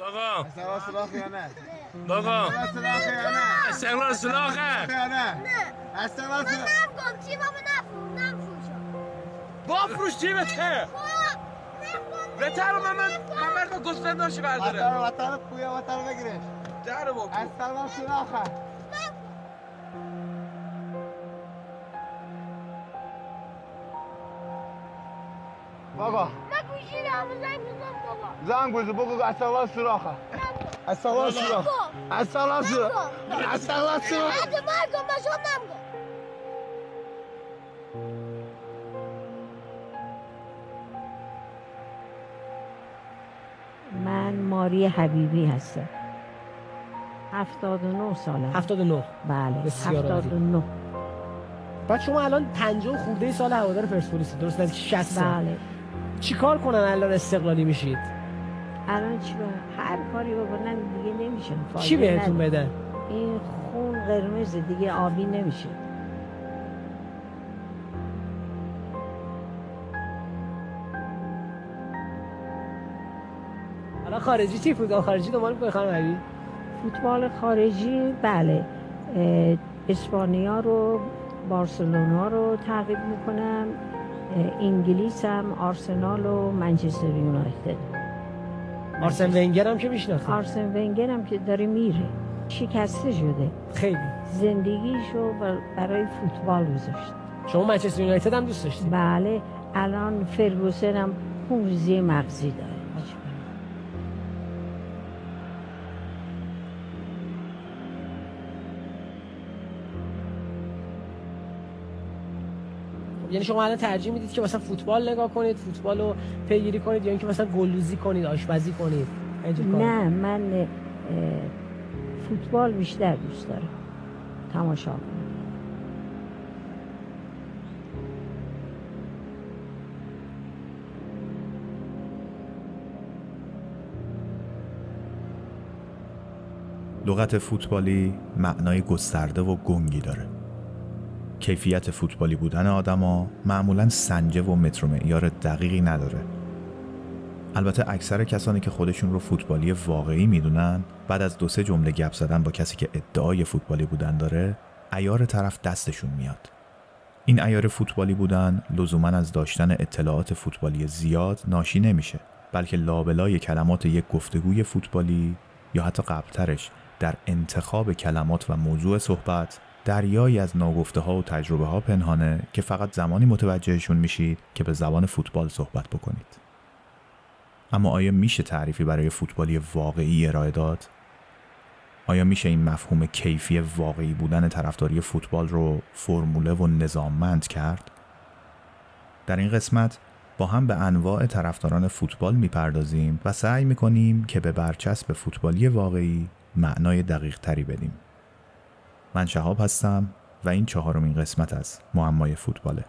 بابا. استقلال سلاخ یا نه؟ بابا. استقلال سلاخ یا نه؟ استقلال سلاخه یا نه؟ استقلال سلاخ. نفگم تیممو نفروش بافروش خب بهتر من من من مرد گستن داشتی برداره. وطن وطن پویا وطن بگیرش. در با استقلال سلاخه بابا. من گوشی همه زنگ بزن بگو استقلال سلاخه استقلال سلاخ استقلال سلاخ استقلال سلاخ حتی مرگم باشم نمگم من ماری حبیبی هستم. 79 سالم. 79 بله بسیار عالی. 79 بعد شما الان 50 خورده سال هوادار پرسپولیس. درست نزدیک 60 سال. بله. چیکار کنن الان استقلالی میشید؟ الان چی با هر کاری بکنن دیگه نمیشه. چی بهتون. بدن؟ این خون قرمز دیگه آبی نمیشه. الان خارجی چی فوتبال؟ خارجی دنبال می‌کنی خانم فوتبال خارجی بله. اسپانیا رو بارسلونا رو تعقیب می‌کنم. انگلیس هم آرسنال و منچستر یونایتد. آرسن ونگر هم که می‌شناسه آرسن ونگر هم که داره میره. شکسته شده. خیلی. زندگیشو بر- برای فوتبال گذاشت شما منچستر یونایتد هم دوست داشتید بله. الان فرگوسن هم پوزی مغزی داره. یعنی شما الان ترجیح می‌دید که مثلا فوتبال نگاه کنید فوتبال رو پیگیری کنید یا اینکه مثلا گلدوزی کنید آشپزی کنید؟ نه من فوتبال بیشتر دوست دارم. تماشا کنم لغت فوتبالی معنای گسترده و گنگی داره. کیفیت فوتبالی بودن آدما معمولا سنجه و متر معیار دقیقی نداره. البته اکثر کسانی که خودشون رو فوتبالی واقعی می‌دونن بعد از دو سه جمله گپ زدن با کسی که ادعای فوتبالی بودن داره ایار طرف دستشون میاد. این ایار فوتبالی بودن لزوما از داشتن اطلاعات فوتبالی زیاد ناشی نمیشه بلکه لابلای کلمات یک گفتگوی فوتبالی یا حتی قبلترش در انتخاب کلمات و موضوع صحبت دریایی از ناگفته ها و تجربه ها پنهانه که فقط زمانی متوجهشون میشید که به زبان فوتبال صحبت بکنید اما آیا میشه تعریفی برای فوتبالی واقعی ارائه داد؟ آیا میشه این مفهوم کیفی واقعی بودن طرفداری فوتبال رو فرموله و نظاممند کرد؟ در این قسمت با هم به انواع طرفداران فوتبال می‌پردازیم و سعی می‌کنیم که به برچسب فوتبالی واقعی معنای دقیق تری بدیم. من شهاب هستم و این چهارمین قسمت از معمای فوتباله.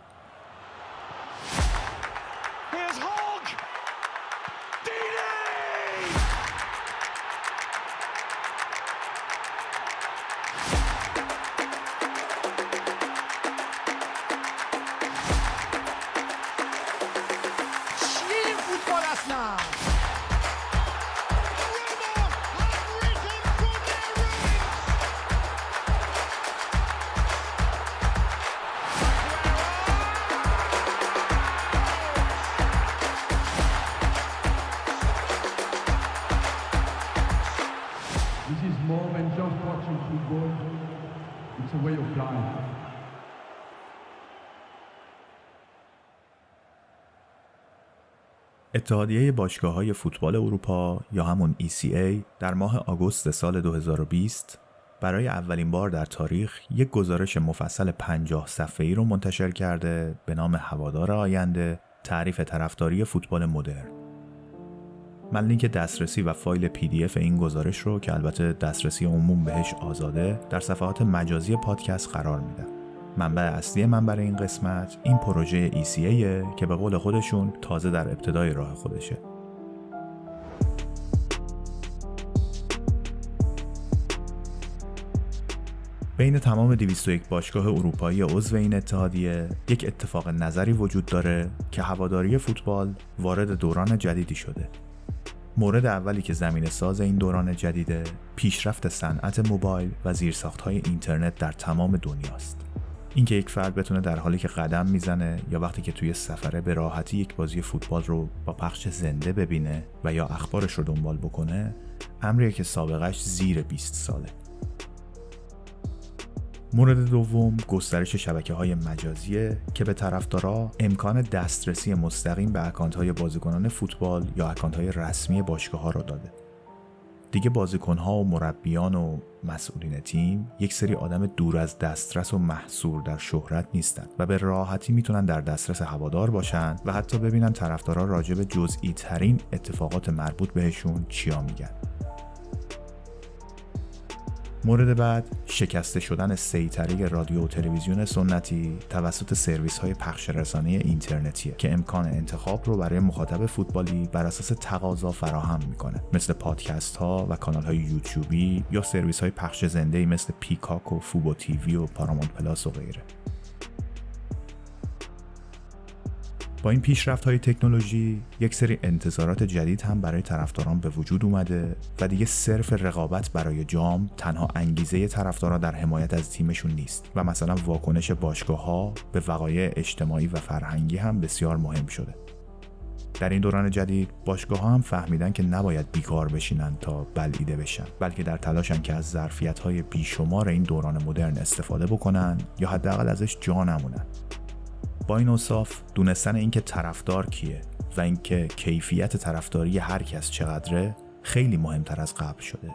Football. It's a way of life. اتحادیه باشگاه های فوتبال اروپا یا همون ECA در ماه آگوست سال 2020 برای اولین بار در تاریخ یک گزارش مفصل 50 صفحه‌ای رو منتشر کرده به نام هوادار آینده تعریف طرفداری فوتبال مدرن. من لینک دسترسی و فایل پی دی اف این گزارش رو که البته دسترسی عموم بهش آزاده در صفحات مجازی پادکست قرار میدم. منبع اصلی من برای این قسمت این پروژه ECA که به قول خودشون تازه در ابتدای راه خودشه. بین تمام 201 باشگاه اروپایی عضو این اتحادیه یک اتفاق نظری وجود داره که هواداری فوتبال وارد دوران جدیدی شده. مورد اولی که زمین ساز این دوران جدیده پیشرفت صنعت موبایل و زیرساختهای اینترنت در تمام دنیاست. اینکه یک فرد بتونه در حالی که قدم می‌زنه یا وقتی که توی سفره به راحتی یک بازی فوتبال رو با پخش زنده ببینه و یا اخبارش رو دنبال بکنه امریه که سابقش زیر 20 ساله مورد دوم گسترش شبکه های مجازیه که به طرفدارا امکان دسترسی مستقیم به اکانت های بازیکنان فوتبال یا اکانت های رسمی باشگاه ها رو داده. دیگه بازیکن ها و مربیان و مسئولین تیم یک سری آدم دور از دسترس و محصور در شهرت نیستن و به راحتی می‌تونن در دسترس هوادار باشن و حتی ببینن طرفدارا راجع به جزئی ترین اتفاقات مربوط بهشون چیا میگن. مورد بعد شکسته شدن سیطره رادیو و تلویزیون سنتی توسط سرویس های پخش رسانه اینترنتیه که امکان انتخاب رو برای مخاطب فوتبالی بر اساس تقاضا فراهم می‌کنه. مثل پادکست ها و کانال های یوتیوبی یا سرویس های پخش زنده مثل پیکاک و فوبو تی‌وی و پارامونت پلاس و غیره. با این پیشرفت های تکنولوژی یک سری انتظارات جدید هم برای طرفداران به وجود اومده و دیگه صرف رقابت برای جام تنها انگیزه طرفداران در حمایت از تیمشون نیست و مثلا واکنش باشگاه ها به وقایع اجتماعی و فرهنگی هم بسیار مهم شده. در این دوران جدید باشگاه ها هم فهمیدن که نباید بیکار بشینن تا بلعیده بشن بلکه در تلاشن که از ظرفیت های بیشمار این دوران مدرن استفاده بکنن یا حداقل ازش جا نمونن. با این اصاف دونستن اینکه طرفدار کیه و اینکه کیفیت طرفداری هر کس چقدره خیلی مهمتر از قبل شده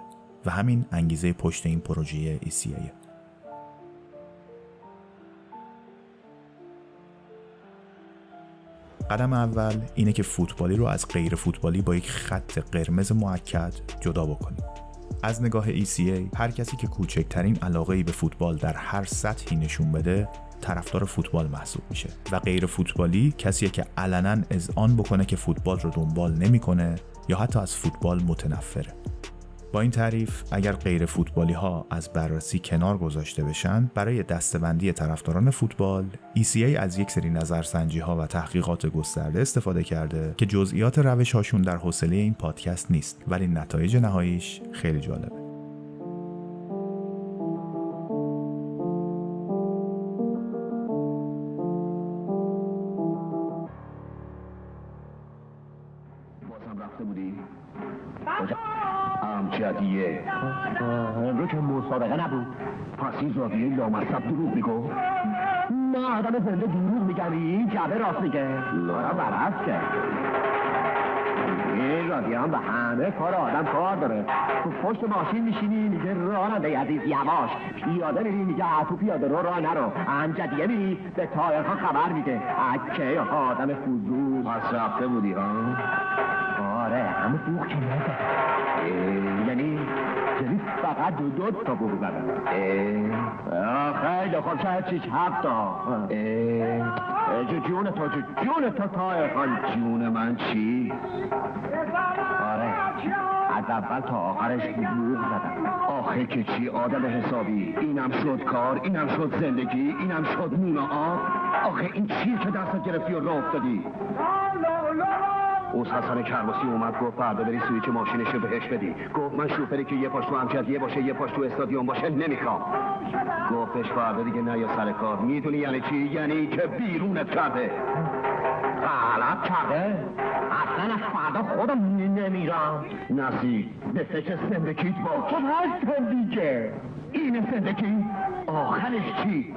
و همین انگیزه پشت این پروژه ECA قدم اول اینه که فوتبالی رو از غیر فوتبالی با یک خط قرمز معکد جدا بکنیم. از نگاه ECA هر کسی که کوچکترین علاقه ای به فوتبال در هر سطحی نشون بده طرفدار فوتبال محسوب میشه. و غیر فوتبالی کسیه که علنا اذعان بکنه که فوتبال رو دنبال نمی‌کنه یا حتی از فوتبال متنفره. با این تعریف اگر غیر فوتبالی ها از بررسی کنار گذاشته بشن برای دستبندی طرفداران فوتبال ECA از یک سری نظرسنجی ها و تحقیقات گسترده استفاده کرده که جزئیات روش هاشون در حوصله این پادکست نیست. ولی نتایج نهاییش خیلی جالبه. رادیوی لامصب دروغ میگو نه آدم زنده دروغ میگن این جبه راست میگه. لارا برعکس که. این رادیو هم به همه کار آدم کار داره. تو پشت ماشین میشینی میگه راننده عزیز یواش. پیاده میری میگه تو پیاده رو راه نرو. امجدیه میری به تایرها خبر میده. اکه آدم فضول پس رفته بودی ها؟ آره همه دوخ که یعنی یعنی فقط دو دو تا زدن خیلی خب شاید چیش هفت تا. جون تو جون تو تای خان. جون من چی؟ آره از اول تا آخرش بوغ زدم. آخه که چی؟ آدم حسابی. اینم شد کار اینم شد زندگی اینم شد نون آب. آخه این چیه که دستت گرفتی و راه افتادی؟ اوز حسن کرماسی اومد گفت فردا بری سویچ ماشینش رو بهش بدی. گفت من شوفری که یه پاش تو امجدیه باشه یه پاش تو استادیوم باشه نمی‌خوام. گفتش فردا دیگه نه یا سر کار. می‌دونی یعنی چی؟ یعنی که بیرونت کرده. غلط کرده. اصلا از فردا خودم نمیرم نسی به فکر زندگیت با خب هستم دیگه. این زندگی آخرش چی؟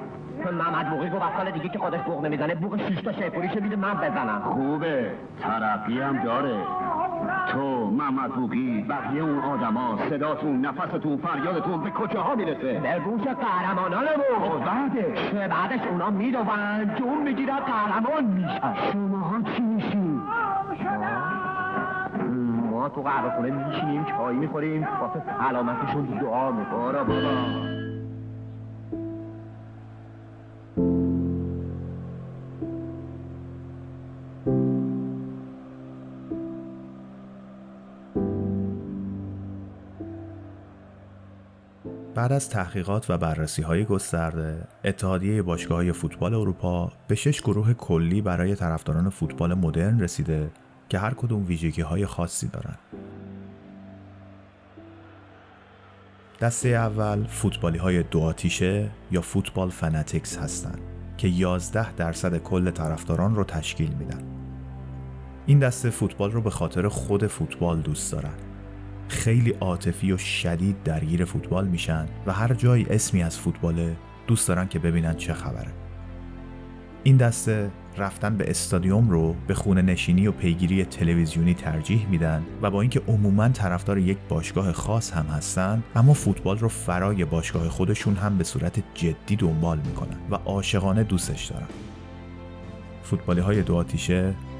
محمد بوقی گفت از سال دیگه که خودش بوق نمی‌زنه بوق شیش تا شیپوریشو میده من بزنم. خوبه ترقی هم داره. تو محمد بوقی بقیه اون آدما صداتون نفستون فریادتون به کجاها می‌رسه؟ به گوش قهرمانانمون بعدش که بعدش اونا میدوون جون می‌گیرن قهرمان میشن. شماها چی میشین؟ ما تو قهوه خونه میشینیم چای می‌خوریم واسه سلامتشون دعا می‌کنم بابا. بعد از تحقیقات و بررسی های گسترده، اتحادیه باشگاه فوتبال اروپا به شش گروه کلی برای طرفداران فوتبال مدرن رسیده که هر کدوم ویژگی های خاصی دارند. دسته اول فوتبالی های دو آتیشه یا فوتبال فناتیکس هستند که 11 درصد کل طرفداران رو تشکیل میدن. این دسته فوتبال رو به خاطر خود فوتبال دوست دارند. خیلی عاطفی و شدید درگیر فوتبال میشن و هر جایی اسمی از فوتباله دوست دارن که ببینن چه خبره. این دسته رفتن به استادیوم رو به خونه نشینی و پیگیری تلویزیونی ترجیح میدن و با اینکه عموما طرفدار یک باشگاه خاص هم هستن اما فوتبال رو فرای باشگاه خودشون هم به صورت جدی دنبال می‌کنن و عاشقانه دوستش دارن فوتبالی های دو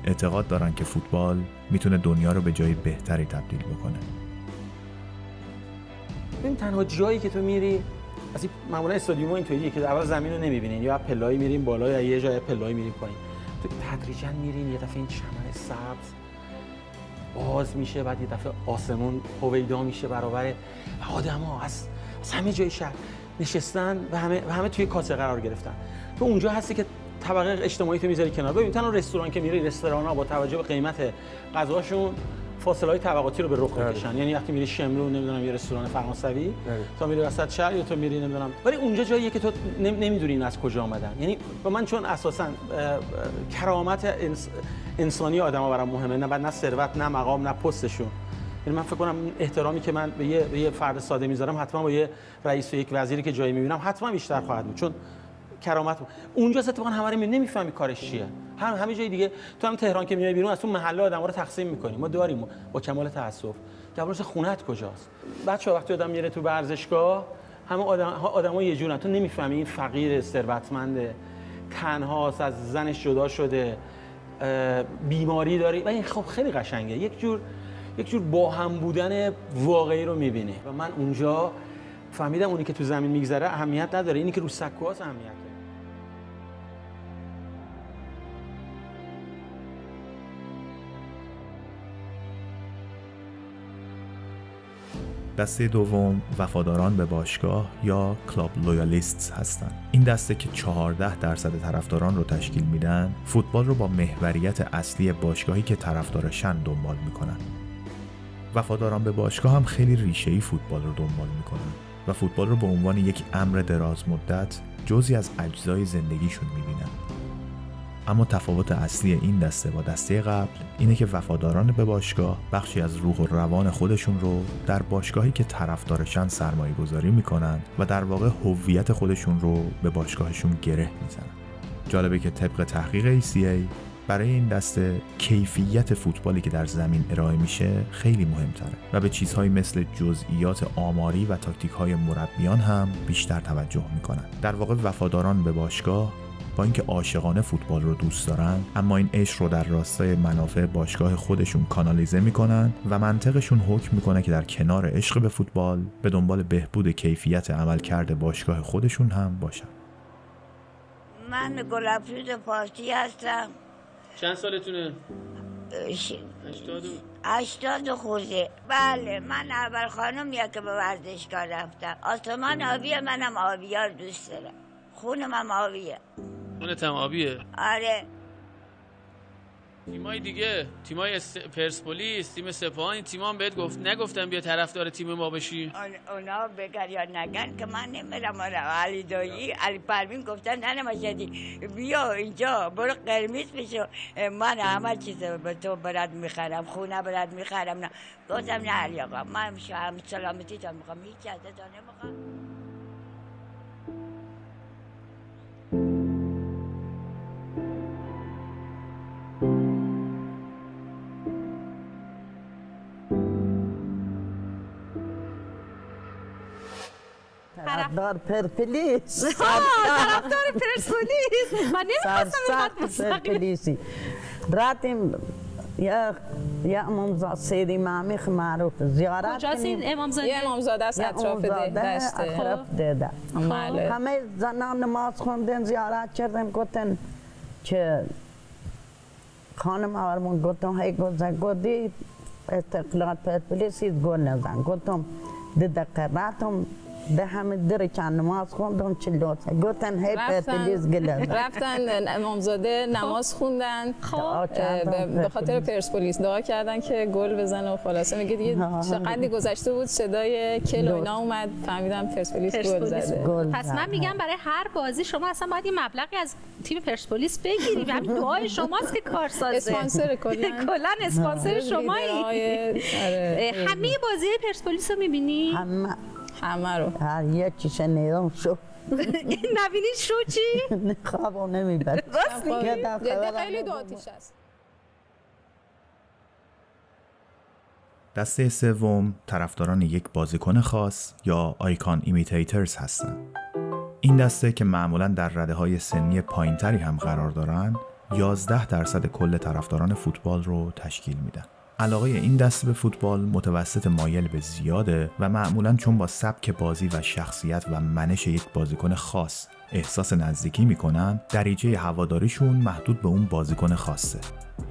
اعتقاد دارن که فوتبال می‌تونه دنیا رو به جای بهتری تبدیل بکنه این تنها جایی که تو میری اصلا معمولا استادیوم اینطوریه که اول زمین رو نمی‌بینین یا پلایی میریم بالا یا یه جای پلایی میریم پایین. تو تدریجا میرین یه دفعه این چمن سبز باز میشه بعد یه دفعه آسمون هویدا میشه برابر آدما از از همه جای شهر نشستن و همه و همه توی کاسه قرار گرفتن. تو اونجا هستی که طبقه اجتماعی تو می‌ذاری کنار. ببین تنها رستوران که میری رستوران ها با توجه به قیمت غذاشون فاصله های طبقاتی رو به رخ می‌کشن. یعنی وقتی میری شمرو نمی‌دونم یه رستوران فرانسوی تا میری وسط شهر یا تو میری نمی‌دونم. ولی اونجا جاییه که تو نمی‌دونین از کجا آمدن یعنی با من چون اساسا کرامت انس... انسانی آدما برام مهمه. نه نه ثروت نه مقام نه پستشون. یعنی من فکر کنم احترامی که من به یه, به یه فرد ساده می‌ذارم حتما با یه رئیس و یک وزیری که جایی می‌بینم حتما بیشتر خواهد بود. چون کرامت اونجا اتفاقا همه رو نمی‌فهمی کارش چیه. هم همه جای دیگه تو هم تهران که میای بیرون از اون محله آدم‌ها رو تقسیم می‌کنیم ما داریم با کمال تاسف جوابش خونت کجاست؟ بچه وقتی آدم میره تو ورزشگاه همه آدم آدم‌ها یه جورن. تو نمی‌فهمی این فقیر ثروتمنده. تنهاست از زنش جدا شده. بیماری داری. و این خب خیلی قشنگه. یک جور یک جور با هم بودن واقعی رو می‌بینی. و من اونجا فهمیدم اونی که تو زمین میگذره اهمیت نداره. اینی که رو سکوهاست اهمیت دسته دوم وفاداران به باشگاه یا کلاب لویالیست هستند. این دسته که 14 درصد طرفداران رو تشکیل میدن، فوتبال رو با محوریت اصلی باشگاهی که طرفدارشن دنبال می‌کنن. وفاداران به باشگاه هم خیلی ریشه‌ای فوتبال رو دنبال می‌کنن و فوتبال رو به عنوان یک امر دراز مدت جزی از اجزای زندگیشون می‌بینن. اما تفاوت اصلی این دسته با دسته قبل اینه که وفاداران به باشگاه بخشی از روح و روان خودشون رو در باشگاهی که طرفدارشن سرمایه گذاری می‌کنن و در واقع هویت خودشون رو به باشگاهشون گره می‌زنن. جالبه که طبق تحقیق ACA برای این دسته کیفیت فوتبالی که در زمین ارائه میشه خیلی مهمتره و به چیزهایی مثل جزئیات آماری و تاکتیک های مربیان هم بیشتر توجه می‌کنن. در واقع وفاداران به باشگاه با اینکه عاشقانه فوتبال رو دوست دارن اما این عشق رو در راستای منافع باشگاه خودشون کانالیزه می‌کنن و منطقشون حکم می‌کنه که در کنار عشق به فوتبال به دنبال بهبود کیفیت عملکرد باشگاه خودشون هم باشن. من گلافیز پارتی هستم. چند سالتونه؟ هشتاد خورده بله من اول خانم یا که به ورزشگاه رفتم. آسمان آبیه منم آبیار دوست دارم. خونم هم آبیه. خونت هم آبیه. آره. تیمای دیگه تیمای پرسپولیس تیم سپاهان این تیمان بهت گفت نگفتم بیا طرفدار تیم ما بشی. اونا بگر یا نگن که من نمیرم علی دایی علی پروین گفتن نه مشهدی بیا اینجا برو قرمیز بشو. من همه چیز به تو برد می‌خرم خونه برد می‌خرم نه. گفتم نه علی آقا من هم سلامتی تا می‌خوام. هیچ از نمی‌خوام. طرفدار پرپلیس طرفدار پرسپولیس من نمی‌خواستم پرپلیسی رفتیم یا یا امامزاده سید امامی معروف زیارت کجاست این امامزاده یه امامزاده است اطراف دشت اطراف ده همه زنان نماز خوندن زیارت کردن گفتن که خانم آرمون گفتم هی گفتم گفتی استقلال پرپلیسی گل نزن گفتم ده دقیقه ده همه در چند نماز خوندم لطفه گفتن هی پرسپولیس گل رفتن امامزاده نماز خوندن. خب. به خاطر پرسپولیس دعا کردن که گل بزنه و خلاصه. میگه دیگه چقدر گذشته بود صدای کل و اینا اومد. فهمیدم پرسپولیس گل زده. پس من میگم برای هر بازی شما اصلا باید یه مبلغی از تیم پرسپولیس بگیری همین دعای شماست که کارسازه اسپانسر کلا. کلا اسپانسر شمایی. همه بازی پرسپولیس رو می‌بینی؟ همه رو هر یه چیش نیدم شو نبینی شو چی؟ خوابو نمیبر راست خیلی دو آتیش است دسته سوم طرفداران یک بازیکن خاص یا icon imitators هستند. این دسته که معمولا در رده های سنی پایینتری هم قرار دارند 11 درصد کل طرفداران فوتبال رو تشکیل میدن. علاقه این دسته به فوتبال متوسط مایل به زیاده و معمولا چون با سبک بازی و شخصیت و منش یک بازیکن خاص احساس نزدیکی می‌کنن دریجه هواداریشون محدود به اون بازیکن خاصه.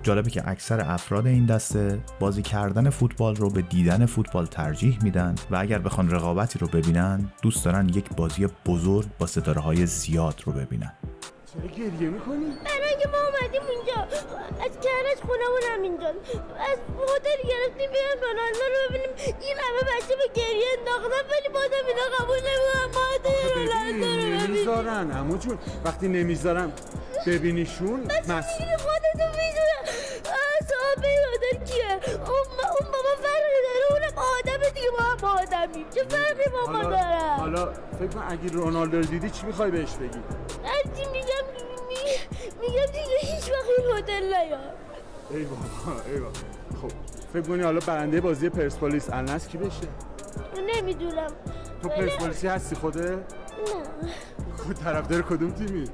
جالبه که اکثر افراد این دسته بازی کردن فوتبال رو به دیدن فوتبال ترجیح میدن و اگر بخوان رقابتی رو ببینن دوست دارن یک بازی بزرگ با ستاره های زیاد رو ببینن. چرا گریه می‌کنی؟ برای اینکه ما اومدیم اینجا از کرج خونمون اینجا. از هتل گرفتیم بیان رونالدو رو ببینیم. این همه بچه به گریه انداختن. ولی بازم اینا قبول نمی‌کنن. ما رونالدو رو ببینیم. نمی‌ذارن عمو جون. وقتی نمی‌ذارم ببینیشون مس خودتون می‌دونم صاحب هتل کیه؟ اون بابا فرقی داره اونم آدم دیگه ما هم آدمیم چه فرقی با ما داره؟ حالا فکر کن اگه رونالدو رو دیدی چی می‌خوای بهش بگی؟ هرچی میگم میگم دیگه هیچ وقت این هتل نیاد ای بابا ای بابا. خب فکر کنی حالا برنده بازی پرسپولیس الناس کی بشه؟ نمی‌دونم. تو پرسپولیسی هستی خوده نه. خود طرفدار کدوم تیمی؟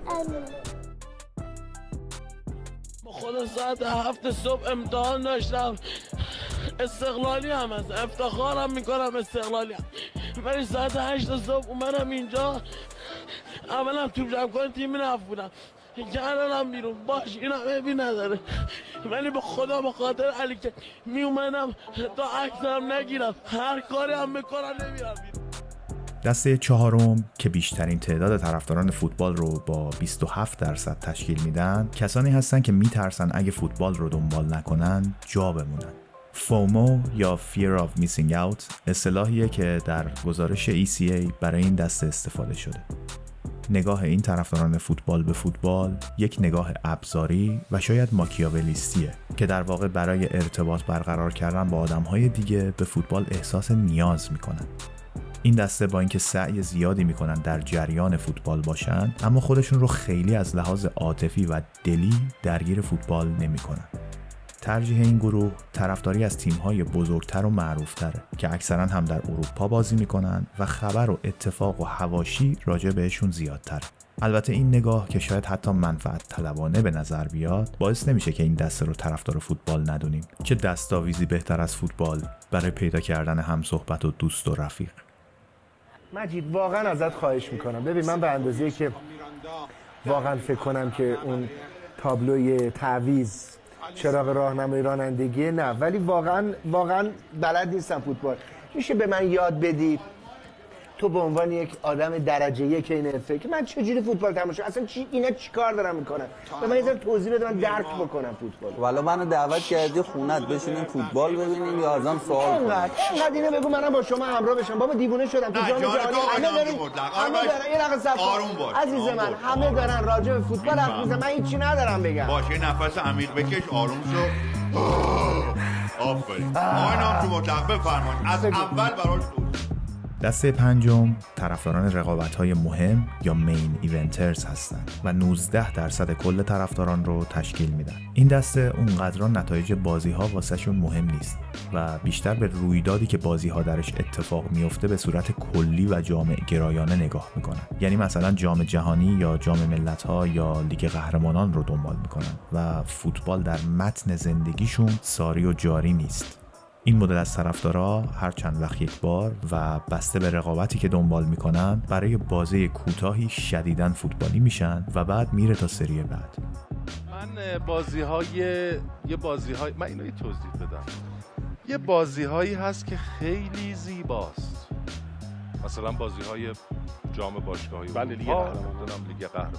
خدا ساعت هفت صبح امتحان داشتم. استقلالی هم هست. افتخارم می‌کنم استقلالی هم. ولی ساعت هشت صبح اومدم اینجا. اولا توپ جمع تیم نفت بودم. کردنم بیرون. باش این همه نداره. ولی به خدا به خاطر علی که می اومدم تا عکسم نگیرم. هر کاری هم بکنم نمیرم بیرون. دسته چهارم که بیشترین تعداد طرفداران فوتبال رو با 27 درصد تشکیل میدن کسانی هستند که میترسن اگه فوتبال رو دنبال نکنن جا بمونن. فومو یا Fear of Missing Out اصطلاحیه که در گزارش ECA برای این دسته استفاده شده. نگاه این طرفداران فوتبال به فوتبال یک نگاه ابزاری و شاید ماکیاولیستیه که در واقع برای ارتباط برقرار کردن با آدمهای دیگه به فوتبال احساس نیاز می‌کنن. این دسته با اینکه سعی زیادی می‌کنن در جریان فوتبال باشن اما خودشون رو خیلی از لحاظ عاطفی و دلی درگیر فوتبال نمی‌کنن. ترجیح این گروه طرفداری از تیم‌های بزرگتر و معروفتره که اکثرا هم در اروپا بازی می‌کنن و خبر و اتفاق و هواشی راجع بهشون زیادتره البته این نگاه که شاید حتی منفعت طلبانه به نظر بیاد باعث نمیشه که این دسته رو طرفدار فوتبال ندونیم. چه دستاویزی بهتر از فوتبال برای پیدا کردن هم صحبت و دوست و رفیق. مجید واقعا ازت خواهش می‌کنم. ببین من به اندازه که واقعا فکر کنم که اون تابلوی تعویز چراغ راهنمای رانندگی نه. ولی واقعا واقعا بلد نیستم فوتبال. میشه به من یاد بدی؟ تو به عنوان یک آدم درجه یک این فکر من چجوری فوتبال تماشا اصلا چی اینا چیکار دارن می‌کنن؟ به من یه توضیح بده من درک بکنم فوتبال. والا منو دعوت کردی خونت بشینیم فوتبال ببینیم یا ازم سوال کنیم اینقدر. اینو بگو منم با شما همراه بشم. بابا دیوونه شدم. تو جام جهانی همه دارن همه دارن یه لحظه صبر آروم باش. عزیز من همه دارن راجع به فوتبال حرف می‌زنن. من هیچی ندارم بگم. باشه نفس عمیق بکش آروم شو. آفرین. آقای تو مطلق بفرمایید. از اول براش دسته پنجم طرفداران رقابت های مهم یا مین ایونترز هستند و 19 درصد کل طرفداران رو تشکیل میدن. این دسته اونقدران نتایج بازی ها واسه شون مهم نیست و بیشتر به رویدادی که بازی ها درش اتفاق میفته به صورت کلی و جامع گرایانه نگاه می‌کنن. یعنی مثلا جام جهانی یا جام ملت ها یا لیگ قهرمانان رو دنبال می‌کنن و فوتبال در متن زندگیشون ساری و جاری نیست. این مدل از طرفدارا هر چند وقت یک بار و بسته به رقابتی که دنبال می‌کنن برای بازی کوتاهی شدیدن فوتبالی میشن و بعد میره تا سری بعد. من بازی های یه بازی های من اینو یه توضیح بدم. یه بازی هایی هست که خیلی زیباست. مثلا بازی های جام باشگاهی بله لیگ. نمی‌دونم لیگ قهرمان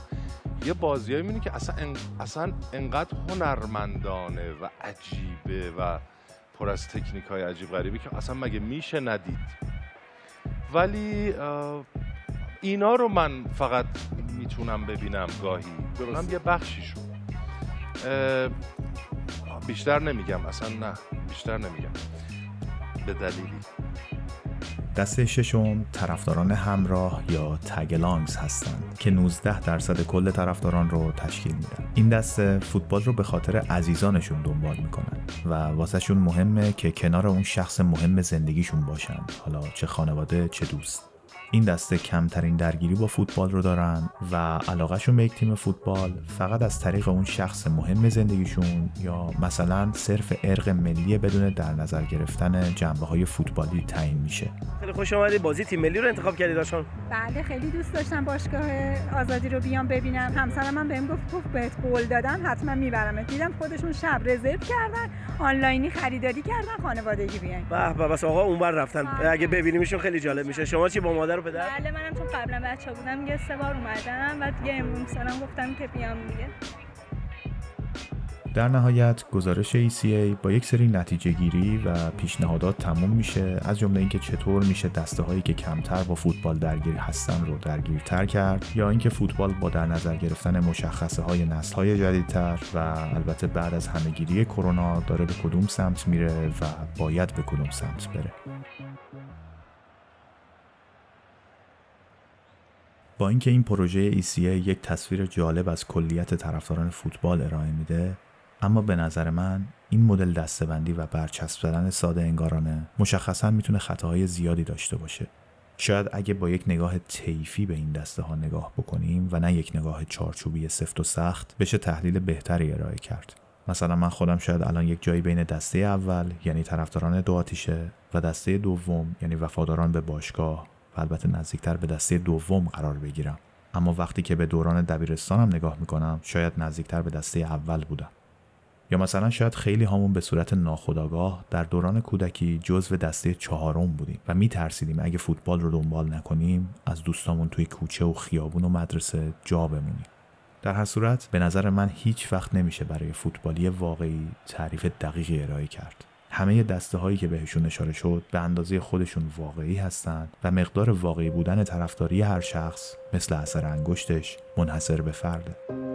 یه بازیایی می‌بینی که اصلا ان- اصلا انقدر هنرمندانه و عجیبه و پر از تکنیک های عجیب غریبی که اصلا مگه میشه ندید. ولی اینا رو من فقط می‌تونم ببینم گاهی. اونم یه بخشیشون. بیشتر نمیگم اصلا نه بیشتر نمیگم. به دلیلی. دسته ششم طرفداران همراه یا تگلانگز هستند که 19 درصد کل طرفداران رو تشکیل میدن. این دسته فوتبال رو به خاطر عزیزانشون دنبال می‌کنن و واسهشون مهمه که کنار اون شخص مهم زندگیشون باشن. حالا چه خانواده چه دوست. این دسته کمترین درگیری با فوتبال رو دارن و علاقهشون به یک تیم فوتبال فقط از طریق اون شخص مهم زندگیشون یا مثلا صرف ارق ملی بدون در نظر گرفتن جنبه های فوتبالی تعیین میشه. خیلی خوش آمدی بازی تیم ملی رو انتخاب کردی داشتم. بله خیلی دوست داشتم باشگاه آزادی رو بیام ببینم. همسرم هم بهم گفت گفت بهت قول دادم حتما می‌برم دیدم خودشون شب رزرو کردن آنلاینی خریداری کردن خانوادگی بیاین. به به بس آقا اونور رفتن. اگه ببینیمشون خیلی جالب میشه. شما چی با مادر و پدر بله منم چون قبلا بچه بودم یه سه بار اومدم و دیگه امروز سالم گفتم که بیام دیگه. در نهایت گزارش ECA با یک سری نتیجه گیری و پیشنهادات تموم میشه. از جمله اینکه چطور میشه دسته هایی که کمتر با فوتبال درگیر هستن رو درگیرتر کرد یا اینکه فوتبال با در نظر گرفتن مشخصه های نسل های جدیدتر و البته بعد از همهگیری کرونا داره به کدوم سمت میره و باید به کدوم سمت بره. با اینکه این پروژه ECA یک تصویر جالب از کلیت طرفداران فوتبال ارائه میده اما به نظر من این مدل دستبندی و برچسب زدن ساده انگارانه مشخصا می‌تونه خطاهای زیادی داشته باشه. شاید اگه با یک نگاه طیفی به این دسته ها نگاه بکنیم و نه یک نگاه چارچوبی سفت و سخت بشه تحلیل بهتری ارائه کرد. مثلا من خودم شاید الان یک جایی بین دسته اول یعنی طرفداران دو آتیشه و دسته دوم یعنی وفاداران به باشگاه و البته نزدیکتر به دسته دوم قرار بگیرم. اما وقتی که به دوران دبیرستانم نگاه می‌کنم شاید نزدیکتر به دسته اول بودم. یا مثلا شاید خیلی همون به صورت ناخودآگاه در دوران کودکی جزو دسته چهارم بودیم و میترسیدیم اگه فوتبال رو دنبال نکنیم از دوستامون توی کوچه و خیابون و مدرسه جا بمونیم. در هر صورت به نظر من هیچ وقت نمیشه برای فوتبالی واقعی تعریف دقیقی ارائه کرد. همه دسته هایی که بهشون اشاره شد به اندازه خودشون واقعی هستند و مقدار واقعی بودن طرفداری هر شخص مثل اثر انگشتش منحصر به فرده.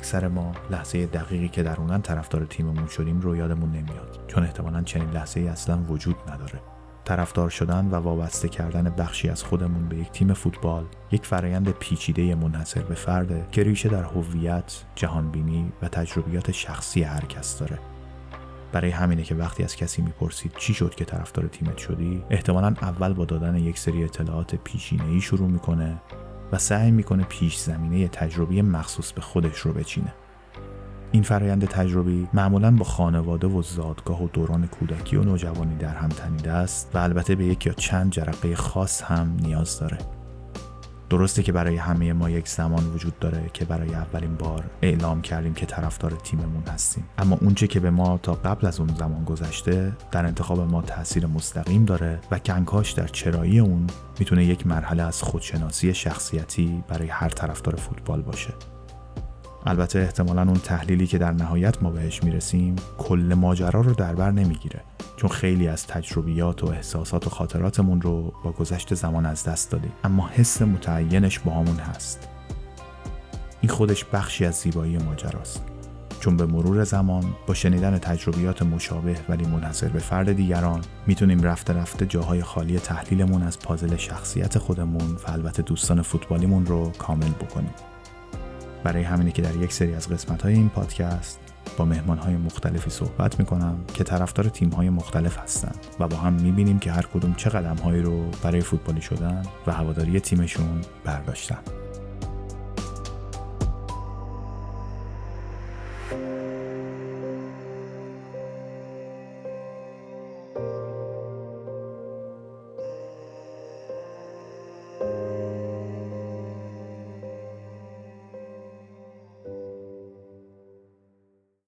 اکثر ما لحظه دقیقی که درونن طرفدار تیممون شدیم رو یادمون نمیاد چون احتمالا چنین لحظه ای اصلا وجود نداره. طرفدار شدن و وابسته کردن بخشی از خودمون به یک تیم فوتبال یک فرایند پیچیده منحصر به فرده که ریشه در هویت، جهانبینی و تجربیات شخصی هر کس داره. برای همینه که وقتی از کسی می‌پرسید چی شد که طرفدار تیمت شدی احتمالا اول با دادن یک سری اطلاعات پیشینه‌ای شروع می‌کنه. و سعی می‌کنه پیش زمینه تجربی مخصوص به خودش رو بچینه. این فرایند تجربی معمولا با خانواده و زادگاه و دوران کودکی و نوجوانی در هم تنیده است و البته به یک یا چند جرقه خاص هم نیاز داره. درسته که برای همه ما یک زمان وجود داره که برای اولین بار اعلام کردیم که طرفدار تیممون هستیم. اما اونچه که به ما تا قبل از اون زمان گذشته در انتخاب ما تاثیر مستقیم داره و کنکاش در چرایی اون می‌تونه یک مرحله از خودشناسی شخصیتی برای هر طرفدار فوتبال باشه. البته احتمالا اون تحلیلی که در نهایت ما بهش می‌رسیم کل ماجرا رو در بر نمی‌گیره. چون خیلی از تجربیات و احساسات و خاطراتمون رو با گذشت زمان از دست دادیم. اما حس متعینش با همون هست. این خودش بخشی از زیبایی ماجراست. چون به مرور زمان با شنیدن تجربیات مشابه ولی منحصر به فرد دیگران می‌تونیم رفته رفته جاهای خالی تحلیلمون از پازل شخصیت خودمون و البته دوستان فوتبالیمون رو کامل بکنیم. برای همینه که در یک سری از قسمت های این پادکست با مهمانهای مختلفی صحبت می‌کنم که طرفدار تیمهای مختلف هستن و با هم می‌بینیم که هر کدوم چه قدمهایی رو برای فوتبالی شدن و هواداری تیمشون برداشتن.